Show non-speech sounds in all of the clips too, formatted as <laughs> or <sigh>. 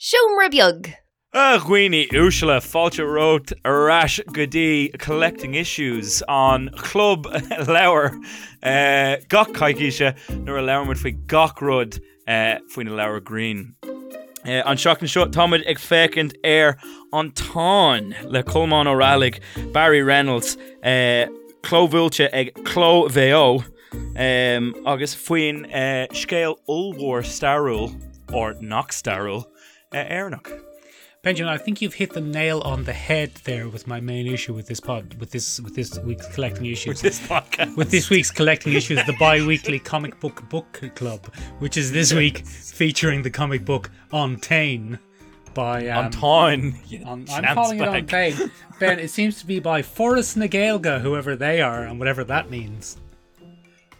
Seomra beag. Uh, Gwini Ursula Falcha wrote Rash Gadi collecting issues on Club <laughs> Lower. Uh, Gach Kaikisha, nor a Lower with fi Gach Rud, uh, Green. Uh, an seach an seo táid ag fécinint ar an táin le Colmán órálig Barry Reynolds uh, chlóhúilte ag chló VO um, agus faoin uh, starúil or nach starúil uh, airnach. Benjamin, I think you've hit the nail on the head there with my main issue with this pod, with this with this week's collecting issues. With This podcast. with this week's collecting issues, the bi-weekly comic book book club, which is this week featuring the comic book Untain by um, on you <laughs> on- I'm calling it bag. Untain. Ben, it seems to be by Forrest Nagalga, whoever they are, and whatever that means.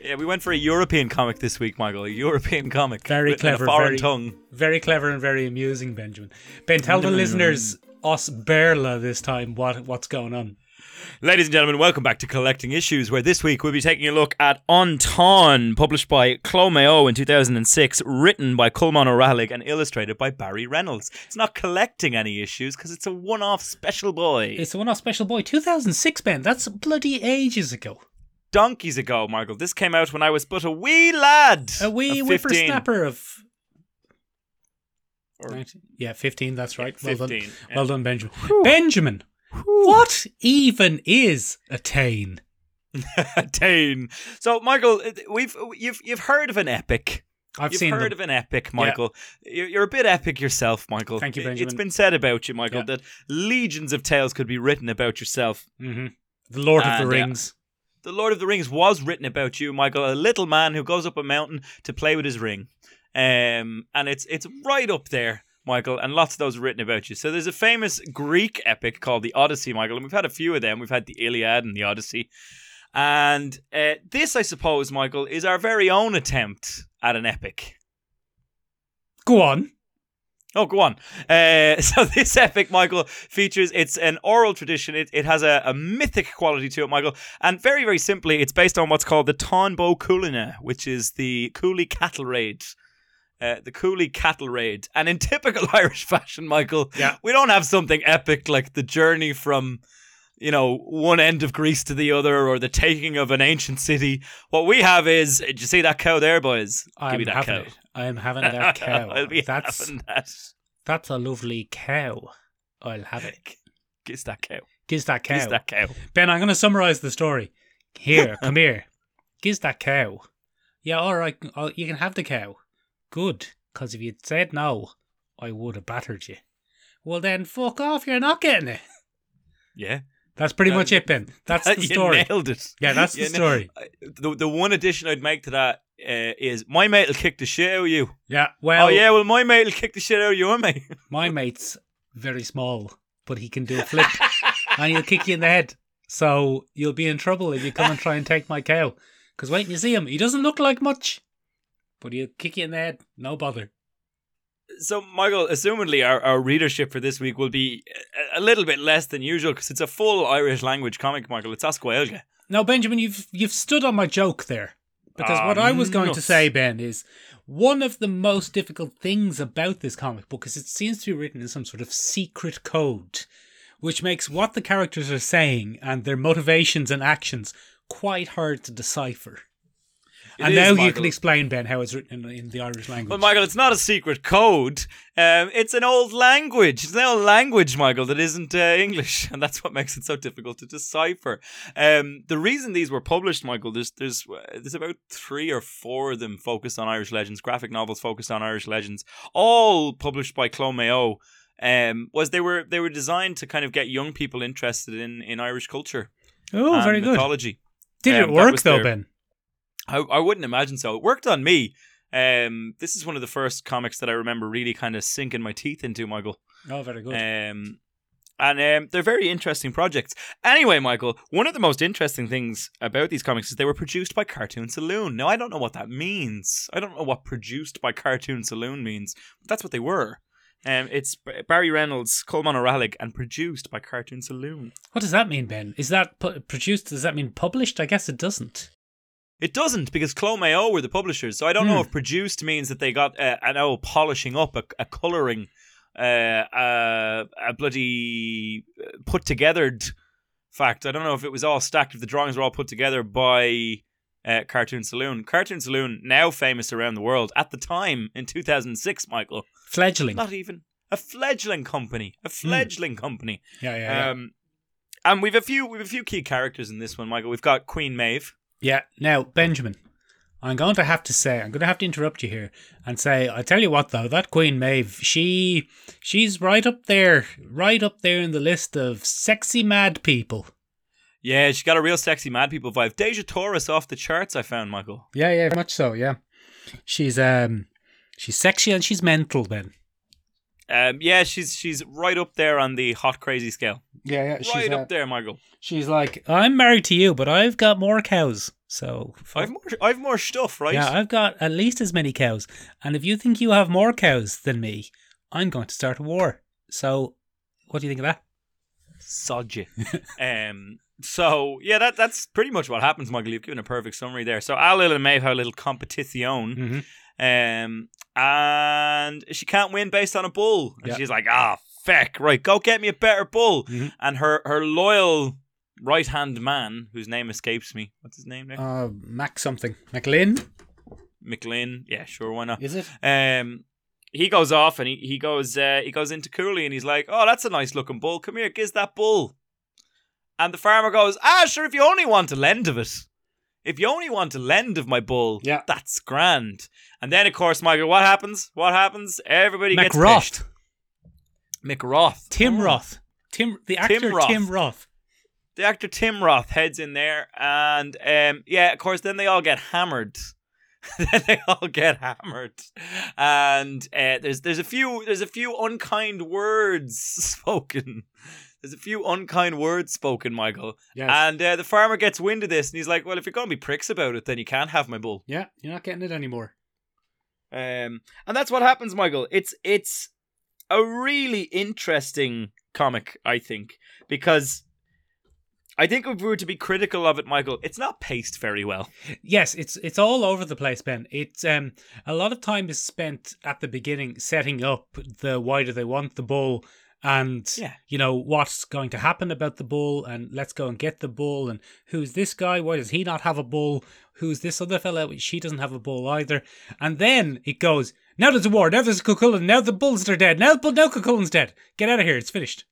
Yeah, we went for a European comic this week, Michael. A European comic. Very written in clever, A foreign very- tongue. Very clever and very amusing, Benjamin. Ben, tell the listeners us Berla this time what what's going on. Ladies and gentlemen, welcome back to Collecting Issues, where this week we'll be taking a look at Untawn, published by Clomeo in 2006, written by Colmán Ó Raghallaigh and illustrated by Barry Reynolds. It's not collecting any issues because it's a one off special boy. It's a one-off special boy, 2006, Ben. That's bloody ages ago. Donkeys ago, Michael. This came out when I was but a wee lad. A wee of 15. whippersnapper of. Or- 19 yeah, 15, that's right. Well done. yeah. Well done, Benjamin. Benjamin, what even is a tane? <laughs> Tane. So, Michael, we've you've you've heard of an epic. I've You've seen heard them. of an epic, Michael. You're, you're a bit epic yourself, Michael. Thank you, Benjamin. It's been said about you, Michael, Yeah. that legions of tales could be written about yourself. hmm The Lord of the uh, Rings. The Lord of the Rings was written about you, Michael, a little man who goes up a mountain to play with his ring. Um, and it's it's right up there, Michael, and lots of those written about you. So there's a famous Greek epic called the Odyssey, Michael, and we've had a few of them. We've had the Iliad and the Odyssey. And uh, this, I suppose, Michael, is our very own attempt at an epic. Go on. Oh, go on. Uh, <laughs> so this epic, Michael, features it's an oral tradition. It, it has a, a mythic quality to it, Michael. And very, very simply, it's based on what's called the Táin Bó Cúailnge, which is the Cooley cattle raid. Uh, the Cooley cattle raid. And in typical <laughs> Irish fashion, Michael, Yeah. we don't have something epic like the journey from, you know, one end of Greece to the other or the taking of an ancient city. What we have is, did you see that cow there, boys? I'm me that having cow. it. I'm having <laughs> that cow. I'll be that's having that. that's a lovely cow. I'll have it. <laughs> Kiss that cow. Giz that cow. Kiss that cow. Ben, I'm going to summarize the story. Here, <laughs> come here. Giz that cow. Yeah, all right. oh, You can have the cow. Good, because if you'd said no, I would have battered you. Well, then fuck off. You're not getting it. Yeah. That's pretty much it, Ben. <laughs> That's the you story. nailed it. Yeah, that's the You na- story. The, the one addition I'd make to that uh, is my mate will kick the shit out of you. Yeah, well, oh, yeah, well, my mate will kick the shit out of you, mate. <laughs> my mate's very small, but he can do a flip and he'll kick you in the head. So you'll be in trouble if you come and try and take my cow. Because wait, you see him. He doesn't look like much, but he'll kick you in the head. No bother. So, Michael, assumedly, our, our readership for this week will be a, a little bit less than usual because it's a full Irish language comic, Michael. It's Asquelga. Now, Benjamin, you've you've stood on my joke there. Because Ah, what I was going to say, Ben, is one of the most difficult things about this comic book is it seems to be written in some sort of secret code, which makes what the characters are saying and their motivations and actions quite hard to decipher. It and is, now you can explain, Ben, how it's written in, in the Irish language. Well, Michael, it's not a secret code. Um, it's an old language. It's an old language, Michael, that isn't uh, English, <laughs> and that's what makes it so difficult to decipher. Um, the reason these were published, Michael, there's there's uh, there's about three or four of them focused on Irish legends, graphic novels focused on Irish legends, all published by Clomeo. Um, was they were they were designed to kind of get young people interested in in Irish culture, oh, very good. mythology. Did Um, it work, though, their- Ben? I, I wouldn't imagine so. It worked on me. Um, this is one of the first comics that I remember really kind of sinking my teeth into, Michael. Oh, very good. Um, and um, they're very interesting projects. Anyway, Michael, one of the most interesting things about these comics is they were produced by Cartoon Saloon. Now, I don't know what that means. I don't know what produced by Cartoon Saloon means, but that's what they were. Um, it's Barry Reynolds, Colmán Ó Raghallaigh, and produced by Cartoon Saloon. what does that mean, Ben? Is that pu- produced? Does that mean published? I guess it doesn't. It doesn't because Clomeo were the publishers, so I don't know Hmm. if produced means that they got uh, an old polishing up, a, a coloring uh, uh, a bloody put togethered fact. I don't know if it was all stacked, if the drawings were all put together by uh, Cartoon Saloon. Cartoon Saloon, now famous around the world, at the time in 2006, Michael, Fledgling. not even a fledgling company, a fledgling company. yeah, yeah, yeah. Um, and we've a few we've a few key characters in this one, Michael. We've got Queen Maeve. Yeah. Now, Benjamin, I'm going to have to say, I'm going to have to interrupt you here and say, I tell you what, though, that Queen Maeve, she, she's right up there, right up there in the list of sexy mad people. Yeah, she's got a real sexy mad people vibe. Deja Taurus off the charts, I found, Michael. Yeah, yeah, very much so. Yeah, she's um, she's sexy and she's mental, Then, Um, yeah, she's she's right up there on the hot crazy scale. Yeah, yeah, she's Right uh, up there, Michael. She's like, I'm married to you, but I've got more cows. So I've more I've more stuff, right? yeah, I've got at least as many cows. And if you think you have more cows than me, I'm going to start a war. So, what do you think of that? Sod you. <laughs> um. So yeah, that that's pretty much what happens, Michael. You've given a perfect summary there. So Ailill and Maeve have a little competition. Mm-hmm. Um, and she can't win based on a bull. And Yeah. she's like, ah, feck, right, go get me a better bull. Mhm. And her, her loyal right hand man, whose name escapes me, what's his name there? Uh, Mac something. McLean, McLean. Yeah, sure, why not? is it? Um, he goes off and he, he goes uh, he goes into Cooley and he's like, oh, that's a nice looking bull. Come here, gives that bull. And the farmer goes, ah, sure, if you only want a lend of it. If you only want a lend of my bull, Yeah. that's grand. And then, of course, Michael, what happens? What happens? Everybody gets pissed. McRoth. McRoth. Tim Oh. Roth. Tim, the actor Roth. Tim Roth. The actor Tim Roth heads in there, and um, yeah, of course, then they all get hammered. <laughs> then they all get hammered, and uh, there's there's a few there's a few unkind words <laughs> spoken. There's a few unkind words spoken, Michael, Yes. and uh, the farmer gets wind of this, and he's like, "Well, if you're going to be pricks about it, then you can't have my bull." yeah, you're not getting it anymore. Um, and that's what happens, Michael. It's it's a really interesting comic, I think, because I think if we were to be critical of it, Michael, it's not paced very well. Yes, it's it's all over the place, Ben. It's um a lot of time is spent at the beginning setting up the why do they want the bull and Yeah. you know what's going to happen about the bull and let's go and get the bull and who's this guy why does he not have a bull who's this other fella she doesn't have a bull either and then it goes now there's a war now there's a Cuchulainn now the bulls are dead now the now Cuchulainn's dead get out of here it's finished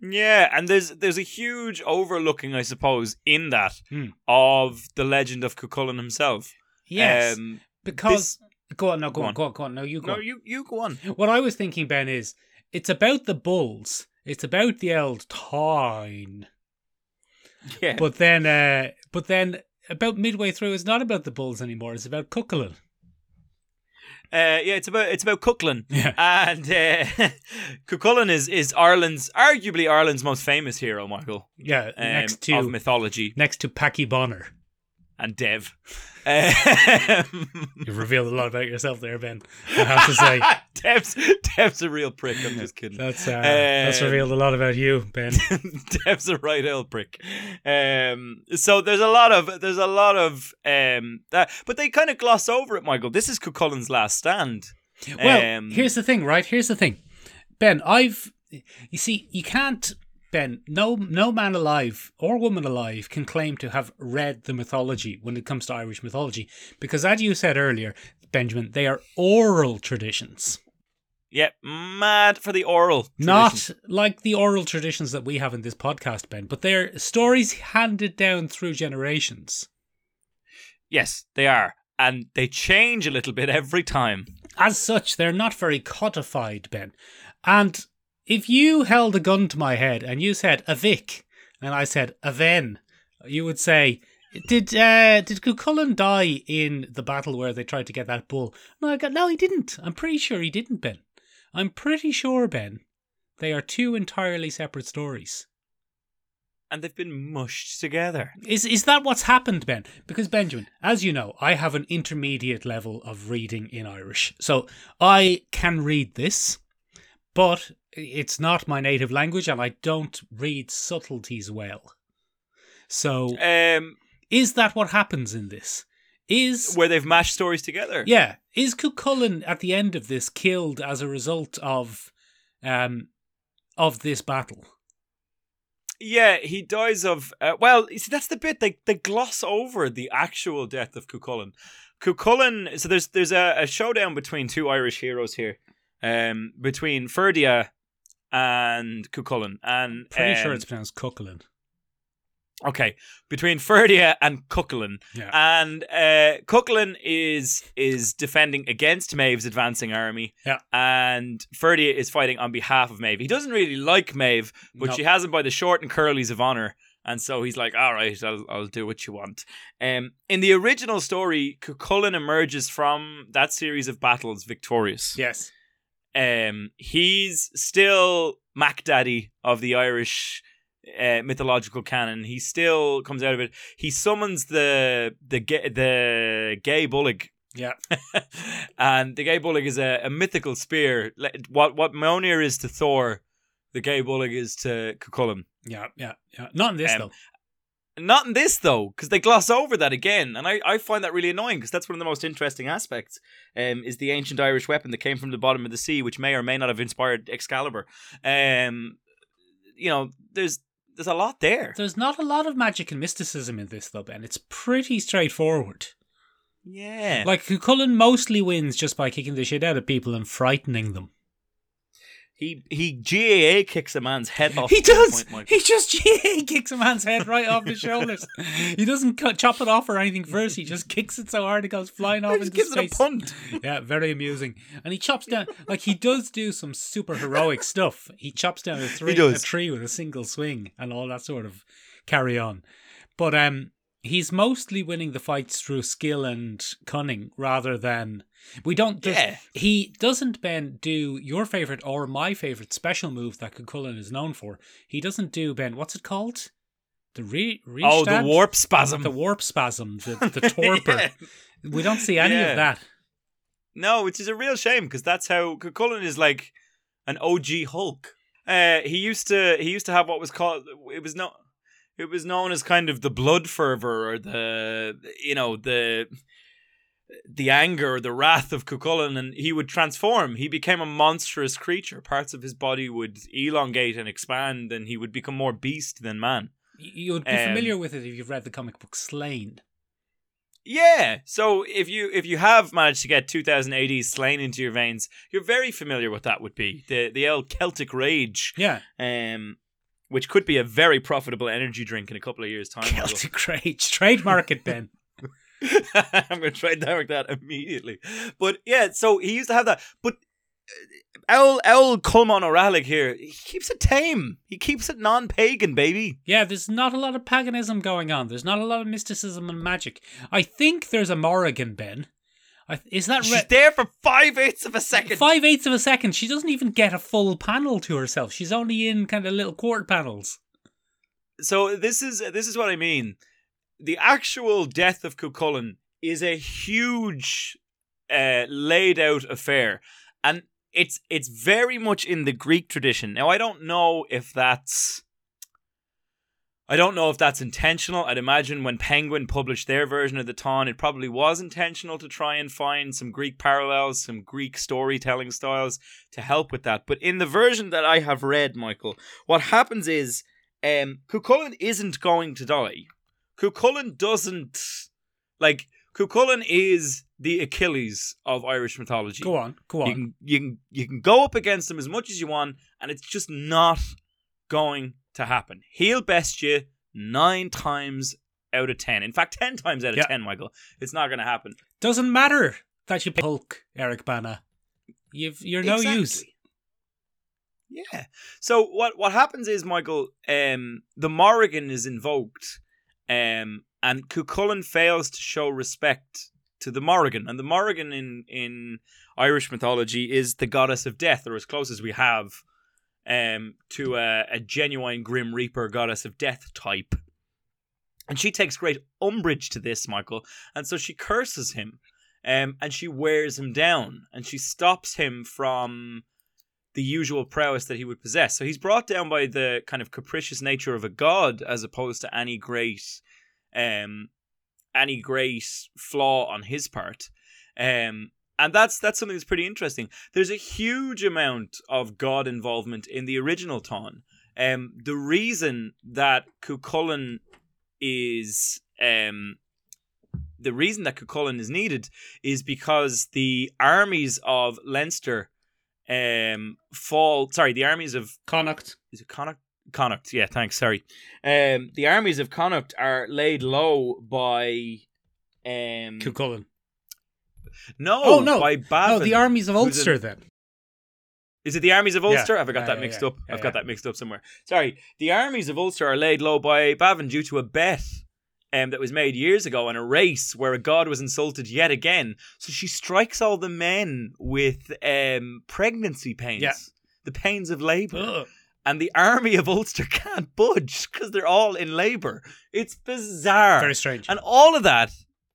Yeah, and there's there's a huge overlooking, I suppose, in that Hmm. of the legend of Cuchulainn himself. yes Um, because go on no go, Go on, on. go on go on no you go no, on. you you go on. What I was thinking, Ben, is it's about the bulls. It's about the old Tyne. Yeah, But then uh but then about midway through it's not about the bulls anymore, it's about Cuchulainn. Uh, yeah, it's about it's about Cuchulainn. Yeah. And uh, <laughs> Cuchulainn is is Ireland's arguably Ireland's most famous hero, Michael. Yeah, Um, next of to mythology next to Packie Bonner. and Dev. Um, <laughs> You've revealed a lot about yourself there, Ben. I have to say. <laughs> Dev's Dev's a real prick. I'm just kidding. That's uh, that's Um, revealed a lot about you, Ben. <laughs> Dev's a right old prick. Um, so there's a lot of there's a lot of um that, but they kind of gloss over it, Michael. This is Cuchulainn's last stand. Well, Um, here's the thing, right? Here's the thing, Ben. I've, you see, you can't, Ben. No, no man alive or woman alive can claim to have read the mythology when it comes to Irish mythology, because as you said earlier, Benjamin, they are oral traditions, Yeah, mad for the oral. tradition. not like the oral traditions that we have in this podcast, Ben. But they're stories handed down through generations. Yes, they are. And they change a little bit every time. As such, they're not very codified, Ben. And if you held a gun to my head and you said a Vic, and I said a Ven, you would say, "Did uh, did Cuchulainn die in the battle where they tried to get that bull?" No, I got no, he didn't. I'm pretty sure he didn't, Ben. I'm pretty sure, Ben. They are two entirely separate stories. And they've been mushed together. Is is that what's happened, Ben? Because Benjamin, as you know, I have an intermediate level of reading in Irish, so I can read this, but it's not my native language, and I don't read subtleties well. So, Um, is that what happens in this? Is where they've mashed stories together. yeah, is Cuchulainn at the end of this killed as a result of um, of this battle. Yeah, he dies of. Uh, well, you see, that's the bit they they gloss over the actual death of Cuchulainn. Cuchulainn. So there's there's a, a showdown between two Irish heroes here, um, between Ferdia and Cuchulainn, and Pretty um, sure it's pronounced Cuchulainn. Okay, between Ferdia and Cuchulainn, Yeah. and uh, Cuchulainn is is defending against Maeve's advancing army, Yeah. and Ferdia is fighting on behalf of Maeve. He doesn't really like Maeve, but No. she has him by the short and curlies of honor, and so he's like, "All right, I'll I'll do what you want." Um, in the original story, Cuchulainn emerges from that series of battles victorious. Yes. Um, he's still Mac Daddy of the Irish uh, mythological canon. He still comes out of it. He summons the the ga- the Gáe Bulg, Yeah. <laughs> and the Gáe Bulg is a, a mythical spear. What what Mjolnir is to Thor, the gay bullock is to Cuchulainn. Yeah. Yeah. Yeah. Not in this Um, though. Not in this though, because they gloss over that again, and I, I find that really annoying because that's one of the most interesting aspects. Um, is the ancient Irish weapon that came from the bottom of the sea, which may or may not have inspired Excalibur. Um, you know, there's there's a lot there. There's not a lot of magic and mysticism in this though, Ben. It's pretty straightforward. Yeah, Like Cuchulainn mostly wins just by kicking the shit out of people and frightening them. He he GAA kicks a man's head off. He does. point, he just GA kicks a man's head right off his shoulders. He doesn't cut, chop it off or anything first. He just kicks it so hard it goes flying off He just into gives space. it a punt. Yeah, very amusing. And he chops down like he does do some super heroic stuff. He chops down a, three, a tree with a single swing and all that sort of carry on. But um he's mostly winning the fights through skill and cunning rather than we don't Yeah. he doesn't Ben do your favorite or my favorite special move that Cuchulainn is known for. He doesn't do Ben what's it called? The re, Oh, the warp spasm. the warp spasm, the, <laughs> the torpor. Yeah. We don't see any Yeah. of that. No, which is a real shame because that's how Cuchulainn is like an OG Hulk. Uh, he used to he used to have what was called it was no it was known as kind of the blood fervor or the you know the the anger or the wrath of Cuchulainn and he would transform. He became a monstrous creature. Parts of his body would elongate and expand and he would become more beast than man. You would be Um, familiar with it if you've read the comic book Sláine. Yeah. So if you if you have managed to get 2000 AD Sláine into your veins, you're very familiar with that would be. The the old Celtic rage, Yeah, um, which could be a very profitable energy drink in a couple of years' time. Celtic Rage. <laughs> <laughs> Trademark it, Ben. I'm going to try to that immediately. But yeah, so he used to have that. But uh, Owl Owl Colmán Ó Raghallaigh here, he keeps it tame. He keeps it non-pagan, baby. Yeah, there's not a lot of paganism going on. There's not a lot of mysticism and magic. I think there's a Morrigan, Ben. I, is that She's right? there for five eighths of a second. Five eighths of a second. She doesn't even get a full panel to herself. She's only in kind of little quarter panels. so this is this is what I mean. The actual death of Cuchulainn is a huge, uh, laid out affair, and it's it's very much in the Greek tradition. Now I don't know if that's. I don't know if that's intentional. I'd imagine when Penguin published their version of the Taun, it probably was intentional to try and find some Greek parallels, some Greek storytelling styles to help with that. But in the version that I have read, Michael, what happens is um, Cuchulainn isn't going to die. Cuchulainn doesn't like Cuchulainn is the Achilles of Irish mythology. Go on, go on. You can you can you can go up against him as much as you want, and it's just not going to happen. He'll best you nine times out of ten. In fact, ten times out of Yeah. ten, Michael. It's not going to happen. Doesn't matter that you play Hulk, Eric Bana. You've you're no Exactly. use. Yeah. So what what happens is, Michael, um, the Morrigan is invoked, um, and Cuchulainn fails to show respect to the Morrigan, and the Morrigan in in Irish mythology is the goddess of death, or as close as we have, um, to a, a genuine Grim Reaper goddess of death type. And she takes great umbrage to this, Michael, and so she curses him, um, and she wears him down, and she stops him from the usual prowess that he would possess. So he's brought down by the kind of capricious nature of a god, as opposed to any great, um, any great flaw on his part. Um, and that's that's something that's pretty interesting. There's a huge amount of God involvement in the original Ton. Um, the reason that Cuchulainn is um, the reason that Cuchulainn is needed is because the armies of Leinster um, fall. Sorry, the armies of Connacht. is it Connacht? Connacht, yeah, thanks. Sorry, um, the armies of Connacht are laid low by um, Cuchulainn. No, Oh, no. by Bavin. Oh, the armies of Ulster in- then. Is it the armies of Yeah. Ulster? Have I got Yeah, that yeah, mixed yeah. up? Yeah, I've got that mixed up somewhere. Sorry, the armies of Ulster are laid low by Bavin due to a bet um, that was made years ago in a race where a god was insulted yet again. So she strikes all the men with um, pregnancy pains, Yeah. the pains of labour. Ugh. and the army of Ulster <laughs> can't budge because they're all in labour. It's bizarre. Very strange. and all of that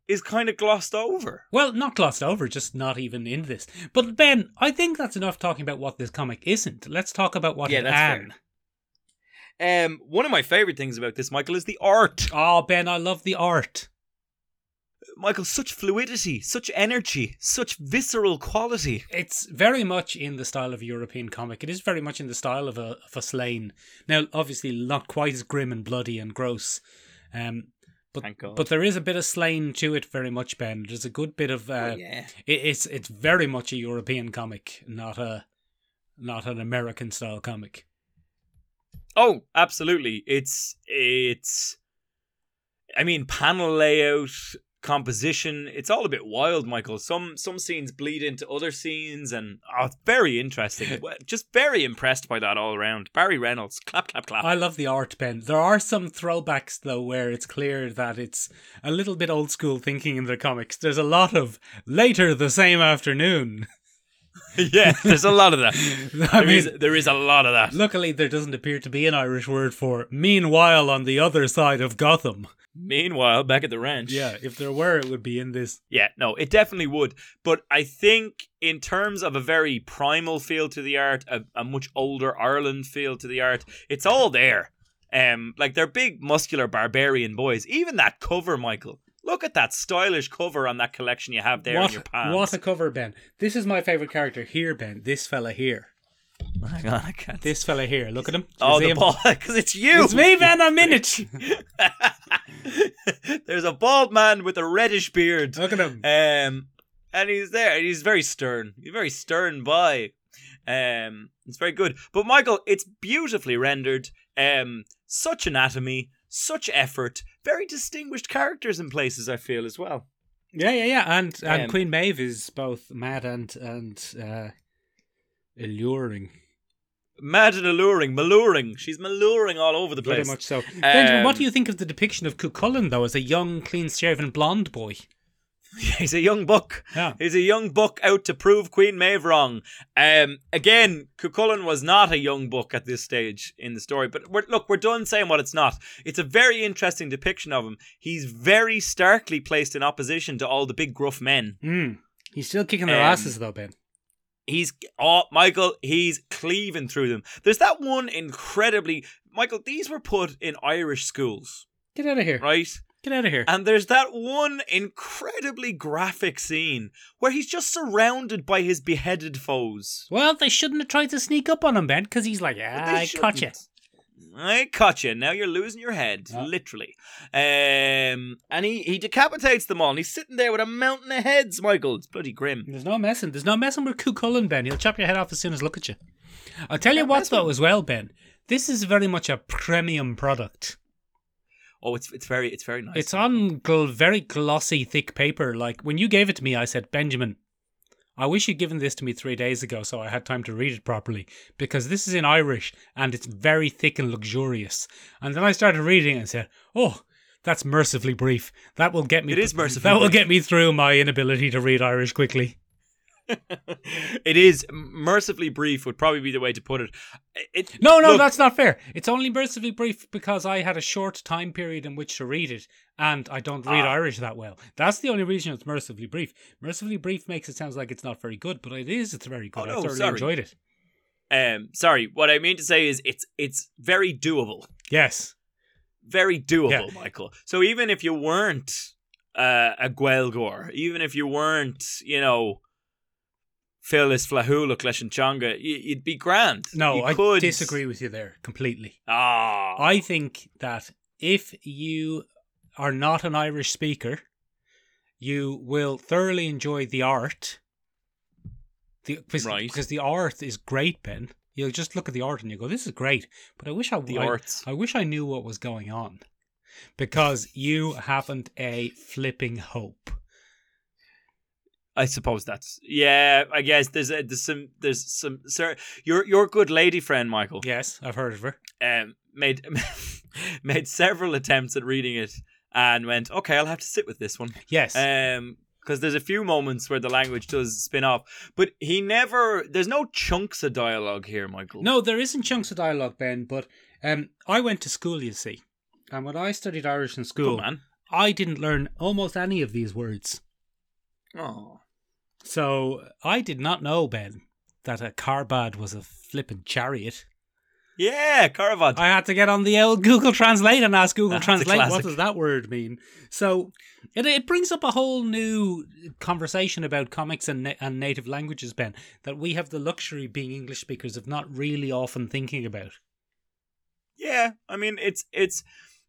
is kind of glossed over. Well, not glossed over, just not even in this. But Ben, I think that's enough talking about what this comic isn't. Let's talk about what Yeah, it that's an. Um, one of my favourite things about this, Michael, is the art. Oh, Ben, I love the art. Michael, such fluidity, such energy, such visceral quality. It's very much in the style of a European comic. It is very much in the style of a of a Sláine. Now, obviously, not quite as grim and bloody and gross. Um, but Thank God. but there is a bit of Sláine to it, very much, Ben. There's a good bit of. Uh, Oh, yeah. it, it's it's very much a European comic, not a not an American style comic. Oh, absolutely. It's it's. I mean, panel layout, composition. It's all a bit wild, Michael. Some some scenes bleed into other scenes, and oh, it's very interesting. <laughs> Just very impressed by that all around. Barry Reynolds, clap, clap, clap. I love the art, Ben. There are some throwbacks though where it's clear that it's a little bit old school thinking in the comics. There's a lot of later the same afternoon. <laughs> <laughs> yeah, there's a lot of that. <laughs> I There is mean, there is a lot of that. luckily there doesn't appear to be an Irish word for meanwhile on the other side of Gotham. Meanwhile, back at the ranch. Yeah, if there were, it would be in this. Yeah, no, it definitely would. But I think, in terms of a very primal feel to the art, a, a much older Ireland feel to the art, it's all there. Um, like they're big, muscular barbarian boys. Even that cover, Michael. Look at that stylish cover on that collection you have there what, in your pants. what a cover, Ben. This is my favorite character here, Ben. This fella here. Hang on, I can't. This fella here. Look at him. Do <laughs> you oh, see the him? ball, because <laughs> it's you. It's me, Ben. I'm in it. <laughs> There's a bald man with a reddish beard. Look at him. Um, and he's there. and He's very stern. He's very stern boy. Um, it's very good. But Michael, it's beautifully rendered. Um, such anatomy, such effort. Very distinguished characters in places. I feel as well. Yeah, yeah, yeah. And and Um, Queen Maeve is both mad and and uh, alluring. Mad and alluring, maluring. She's maluring all over the Very place. much so. Benjamin, what Um, do you think of the depiction of Cuchulainn though as a young, clean-shaven blonde boy? <laughs> He's a young buck. Yeah. He's a young buck out to prove Queen Maeve wrong. Um, again, Cuchulainn was not a young buck at this stage in the story. But we're, look, we're done saying what it's not. It's a very interesting depiction of him. He's very starkly placed in opposition to all the big gruff men. Mm. He's still kicking their Um, asses though, Ben. He's oh Michael, he's cleaving through them. There's that one incredibly Michael. These were put in Irish schools, Get out of here. right? Get out of here. And there's that one incredibly graphic scene where he's just surrounded by his beheaded foes. well, they shouldn't have tried to sneak up on him, Ben, because he's like, ah, I caught you. I caught you. Now you're losing your head, Yeah. literally. Um, and he, he decapitates them all. And he's sitting there with a mountain of heads, Michael. It's bloody grim. There's no messing. There's no messing with Cuchulainn, Ben. He'll chop your head off as soon as look at you. I'll tell you what, though, as well, Ben. This is very much a premium product. Oh, it's it's very it's very nice. It's on gl- very glossy, thick paper. Like when you gave it to me, I said, Benjamin, I wish you'd given this to me three days ago so I had time to read it properly because this is in Irish and it's very thick and luxurious. And then I started reading it and said, Oh, that's mercifully brief. That will get me. It is mercifully That will get me through my inability to read Irish quickly. It is mercifully brief would probably be the way to put it. It No, no, look, that's not fair. It's only mercifully brief because I had a short time period in which to read it, and I don't read Ah. Irish that well. That's the only reason it's mercifully brief. Mercifully brief makes it sound like it's not very good, but it is. It's very good. Oh, I no, thoroughly sorry. enjoyed it. Um, sorry, what I mean to say is it's it's very doable. Yes. very doable, Yeah. Michael. So even if you weren't uh, a Gaeilgeoir, even if you weren't, you know, Phyllis Flahula Kleshenchanga, you'd be grand. No, You I could- disagree with you there completely. Ah, I think that if you are not an Irish speaker, you will thoroughly enjoy the art. The, because, Right. because the art is great, Ben. You'll just look at the art and you go, "This is great," but I wish I, the I, arts. I wish I knew what was going on, because you haven't a flipping hope. I suppose that's yeah. I guess there's a, there's some there's some sir. Your your good lady friend Michael Yes, I've heard of her. um made <laughs> made several attempts at reading it and went okay I'll have to sit with this one Yes, um because there's a few moments where the language does spin off but he never there's no chunks of dialogue here Michael No, there isn't chunks of dialogue, Ben, but um, I went to school, you see. And when I studied Irish in Good school, man I didn't learn almost any of these words. oh So I did not know, Ben, that a carbad was a flippin' chariot. yeah Caravad I had to get on the old Google Translate and ask Google <laughs> That's Translate what does that word mean. So it, it brings up a whole new conversation about comics and, na- and native languages, Ben, that we have the luxury, being English speakers, of not really often thinking about. yeah I mean it's it's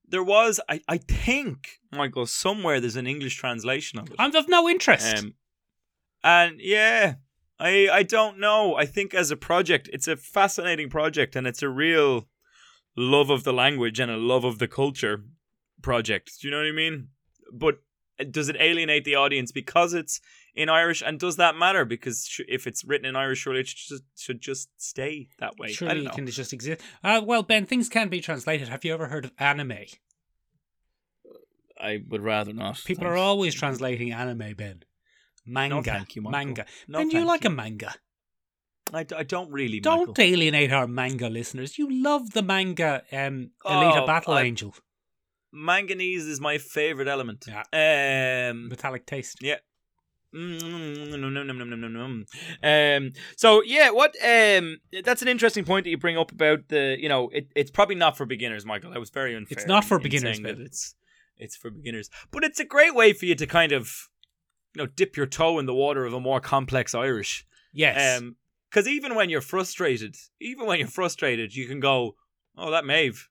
there was I I think Michael somewhere there's an English translation of it I'm of no interest. Um, and yeah, I I don't know. I think as a project, it's a fascinating project, and it's a real love of the language and a love of the culture project. Do you know what I mean? But does it alienate the audience because it's in Irish? And does that matter? Because sh- if it's written in Irish, surely it should just, should just stay that way. I Surely don't it know. can just exist. Uh, well, Ben, things can be translated. Have you ever heard of anime? I would rather not. People thanks. are always translating anime, Ben. Manga. thank you, Michael. manga. No, ben, you like you. a manga. I, d- I don't really. Don't Michael. alienate our manga listeners. You love the manga um, Alita Oh, Battle I- Angel. Manganese is my favorite element. Yeah. Um, Metallic taste. Yeah. Um, so yeah, what um, that's an interesting point that you bring up about the you know it, it's probably not for beginners, Michael. That was very unfair. It's not for in beginners, Ben. It's it's for beginners, but it's a great way for you to kind of you know dip your toe in the water of a more complex Irish. Yes. Um, because even when you're frustrated, even when you're frustrated, you can go, "Oh, that Maeve,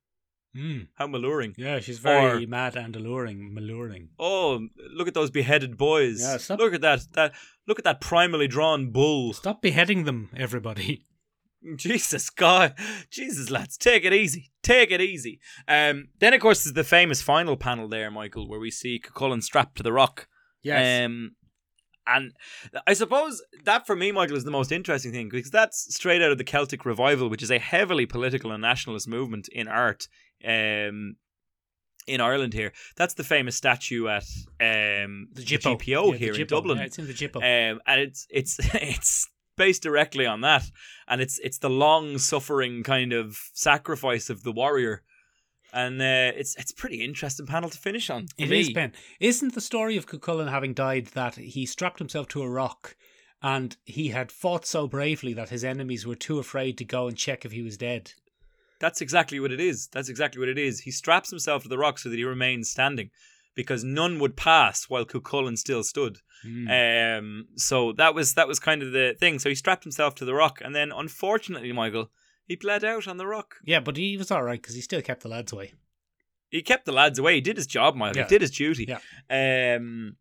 Mm. how alluring." Yeah, she's very or- mad and alluring, alluring. Oh, look at those beheaded boys. Yeah, stop- Look at that. That look at that primally drawn bull. Stop beheading them, everybody. <laughs> Jesus God. Jesus lads, take it easy. Take it easy. Um then of course there's the famous final panel there, Michael, where we see Cuchulainn strapped to the rock. Yes. Um and I suppose that for me, Michael, is the most interesting thing because that's straight out of the Celtic Revival, which is a heavily political and nationalist movement in art um, in Ireland here. That's the famous statue at um, the Jippo. GPO Yeah, the here in Dublin. Yeah, it's in the GPO. Um, and it's it's <laughs> it's based directly on that, and it's it's the long suffering kind of sacrifice of the warrior, and uh, it's it's pretty interesting panel to finish on. It me. is, Ben. Isn't the story of Cuchulainn having died that he strapped himself to a rock and he had fought so bravely that his enemies were too afraid to go and check if he was dead? That's exactly what it is. That's exactly what it is. He straps himself to the rock so that he remains standing, because none would pass while Cuchulainn still stood. Mm. Um, so that was that was kind of the thing. So he strapped himself to the rock, and then unfortunately, Michael, he bled out on the rock. yeah, but he was all right because he still kept the lads away. he kept the lads away. He did his job, Michael. Yeah. He did his duty. Yeah. Um,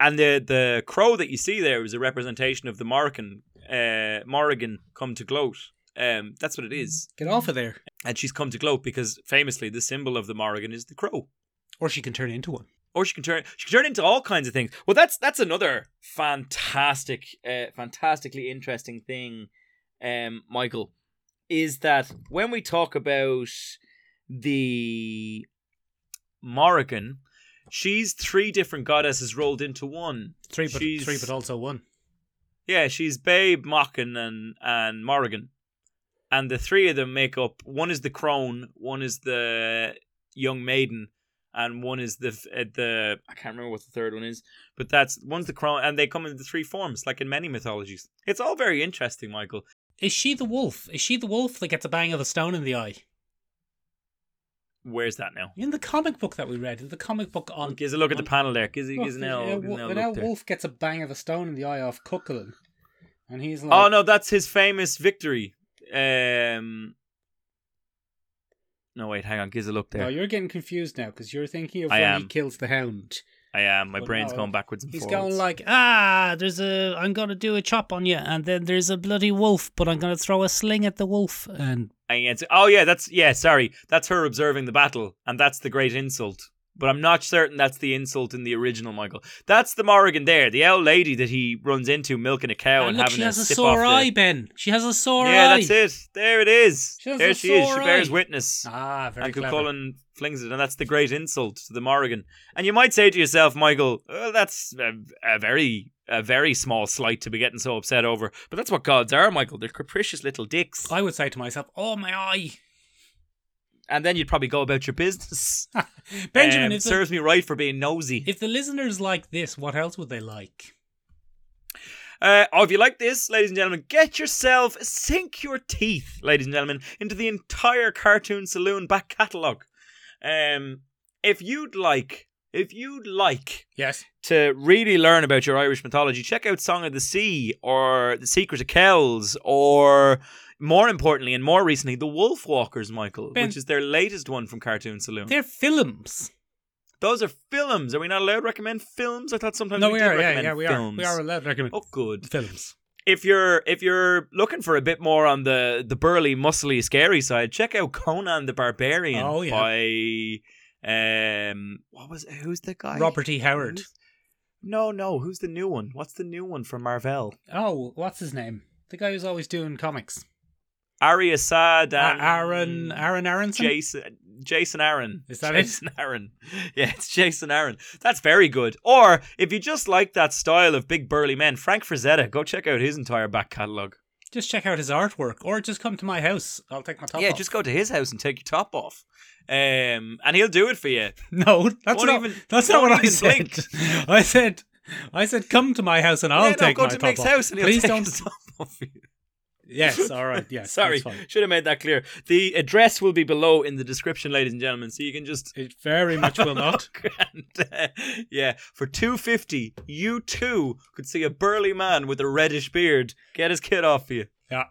and the the crow that you see there is a representation of the Morrigan, uh, Morrigan come to gloat. Um, that's what it is. Get off of there. And she's come to gloat because famously the symbol of the Morrigan is the crow. Or she can turn into one. Or she can turn she can turn into all kinds of things. Well, that's that's another fantastic, uh, fantastically interesting thing, um, Michael, is that when we talk about the Morrigan, she's three different goddesses rolled into one. Three, but She's- three, but also one. Yeah, she's Babe, Mockin, and and Morrigan, and the three of them make up. One is the crone, one is the young maiden, and one is the uh, the I can't remember what the third one is, but that's one's the crone, and they come in the three forms, like in many mythologies. It's all very interesting, Michael. Is she the wolf? Is she the wolf that gets a bang of a stone in the eye? Where's that now? In the comic book that we read, in the comic book on. Gives a look at the panel there. Gives, gives an there's- L. yeah, gives an Wo- L when our wolf gets a bang of a stone in the eye off Cuchulainn, and he's like, Oh no, that's his famous victory. Um. No wait, hang on. Gives a look there. no, you're getting confused now because you're thinking of I when he kills the hound. I am. My Well, brain's no, going backwards and He's forwards. going like, ah, there's a, I'm gonna do a chop on you, and then there's a bloody wolf, but I'm gonna throw a sling at the wolf, and And oh yeah, that's yeah. Sorry, that's her observing the battle, and that's the great insult. But I'm not certain that's the insult in the original, Michael. That's the Morrigan there, the old lady that he runs into milking a cow Ah, and look, having she has a sip sore eye, the. Ben. She has a sore Yeah, eye. Yeah, that's it. There it is. She has there she is. She bears witness. Ah, very and clever. Cullen flings it, and that's the great insult to the Morrigan. And you might say to yourself, Michael, well, that's a, a very, a very small slight to be getting so upset over. But that's what gods are, Michael. They're capricious little dicks. I would say to myself, oh my eye, And then you'd probably go about your business. <laughs> Benjamin. Um, the, serves me right for being nosy. if the listeners like this, what else would they like? Uh, oh, if you like this, ladies and gentlemen, get yourself, sink your teeth, ladies and gentlemen, into the entire Cartoon Saloon back catalogue. Um, if you'd like, if you'd like Yes. to really learn about your Irish mythology, check out Song of the Sea or The Secret of Kells or more importantly and more recently, The Wolf Walkers, Michael, Ben- which is their latest one from Cartoon Saloon. They're films. Those are films. Are we not allowed to recommend films? I thought sometimes No, we, we are. Yeah, yeah, we films. are. We are allowed to recommend Oh, good. films. If you're if you're looking for a bit more on the the burly, muscly, scary side, check out Conan the Barbarian Oh, yeah. by um what was who's the guy? Robert E. Howard. Who's- No, no. Who's the new one? What's the new one from Marvel? Oh, what's his name? The guy who's always doing comics. Ari Assad and Aaron Aaron Aronson. Jason Jason Aaron. Is that it? Jason <laughs> Aaron. Yeah, it's Jason Aaron. That's very good. Or if you just like that style of big burly men, Frank Frazetta, go check out his entire back catalogue. Just check out his artwork, or just come to my house. I'll take my top yeah, off. just go to his house and take your top off. Um, and he'll do it for you. <laughs> No, that's Won't even- that's not what I said. blink. <laughs> I said, I said, come to my house and I'll yeah, no, take go my to top Mick's off. house and he'll Please take don't. his top off you. Yes, <laughs> all right. Yes, Sorry, should have made that clear. The address will be below in the description, ladies and gentlemen, so you can just It very much will <laughs> not. <laughs> and, uh, yeah, for two fifty, you too could see a burly man with a reddish beard get his kid off for you. Yeah,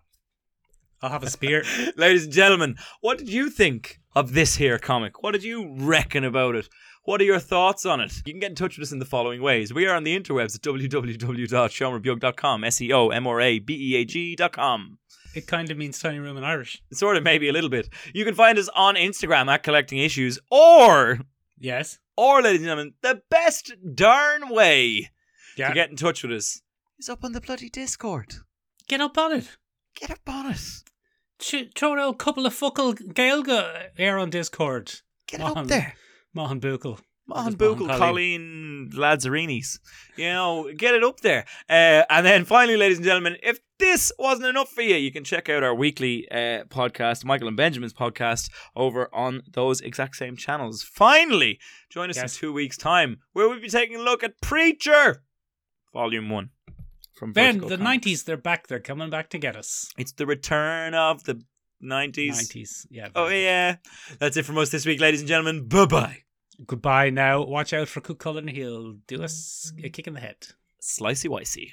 I'll have a spear. Ladies and gentlemen, what did you think of this here comic? What did you reckon about it? What are your thoughts on it? You can get in touch with us in the following ways. We are on the interwebs at www.seomrabeag.com, S-E-O-M-R-A-B-E-A-G.com. It kind of means tiny room in Irish. Sort of, maybe a little bit. You can find us on Instagram at Collecting Issues, or, Yes. or, ladies and gentlemen, the best darn way Yeah. to get in touch with us is up on the bloody Discord. Get up on it. Get up on it. Sh- throw out a couple of fuckle Gaelga here on Discord. Get it up there. Mahan Buchel. Mahan Just Buchel, Colleen. Lazzarinis. You know, get it up there. Uh, and then finally, ladies and gentlemen, if this wasn't enough for you, you can check out our weekly uh, podcast, Michael and Benjamin's podcast, over on those exact same channels. Finally, join us Yes. in two weeks' time, where we'll be taking a look at Preacher, Volume 1. From Ben, the Comics. nineties, they're back. They're coming back to get us. It's the return of the 90s. Nineties, yeah. Oh, yeah. That's it from us this week, ladies and gentlemen. Bye bye. Good. Goodbye now. Watch out for Cook Cullen. He'll do us a kick in the head. Slicey Wicey.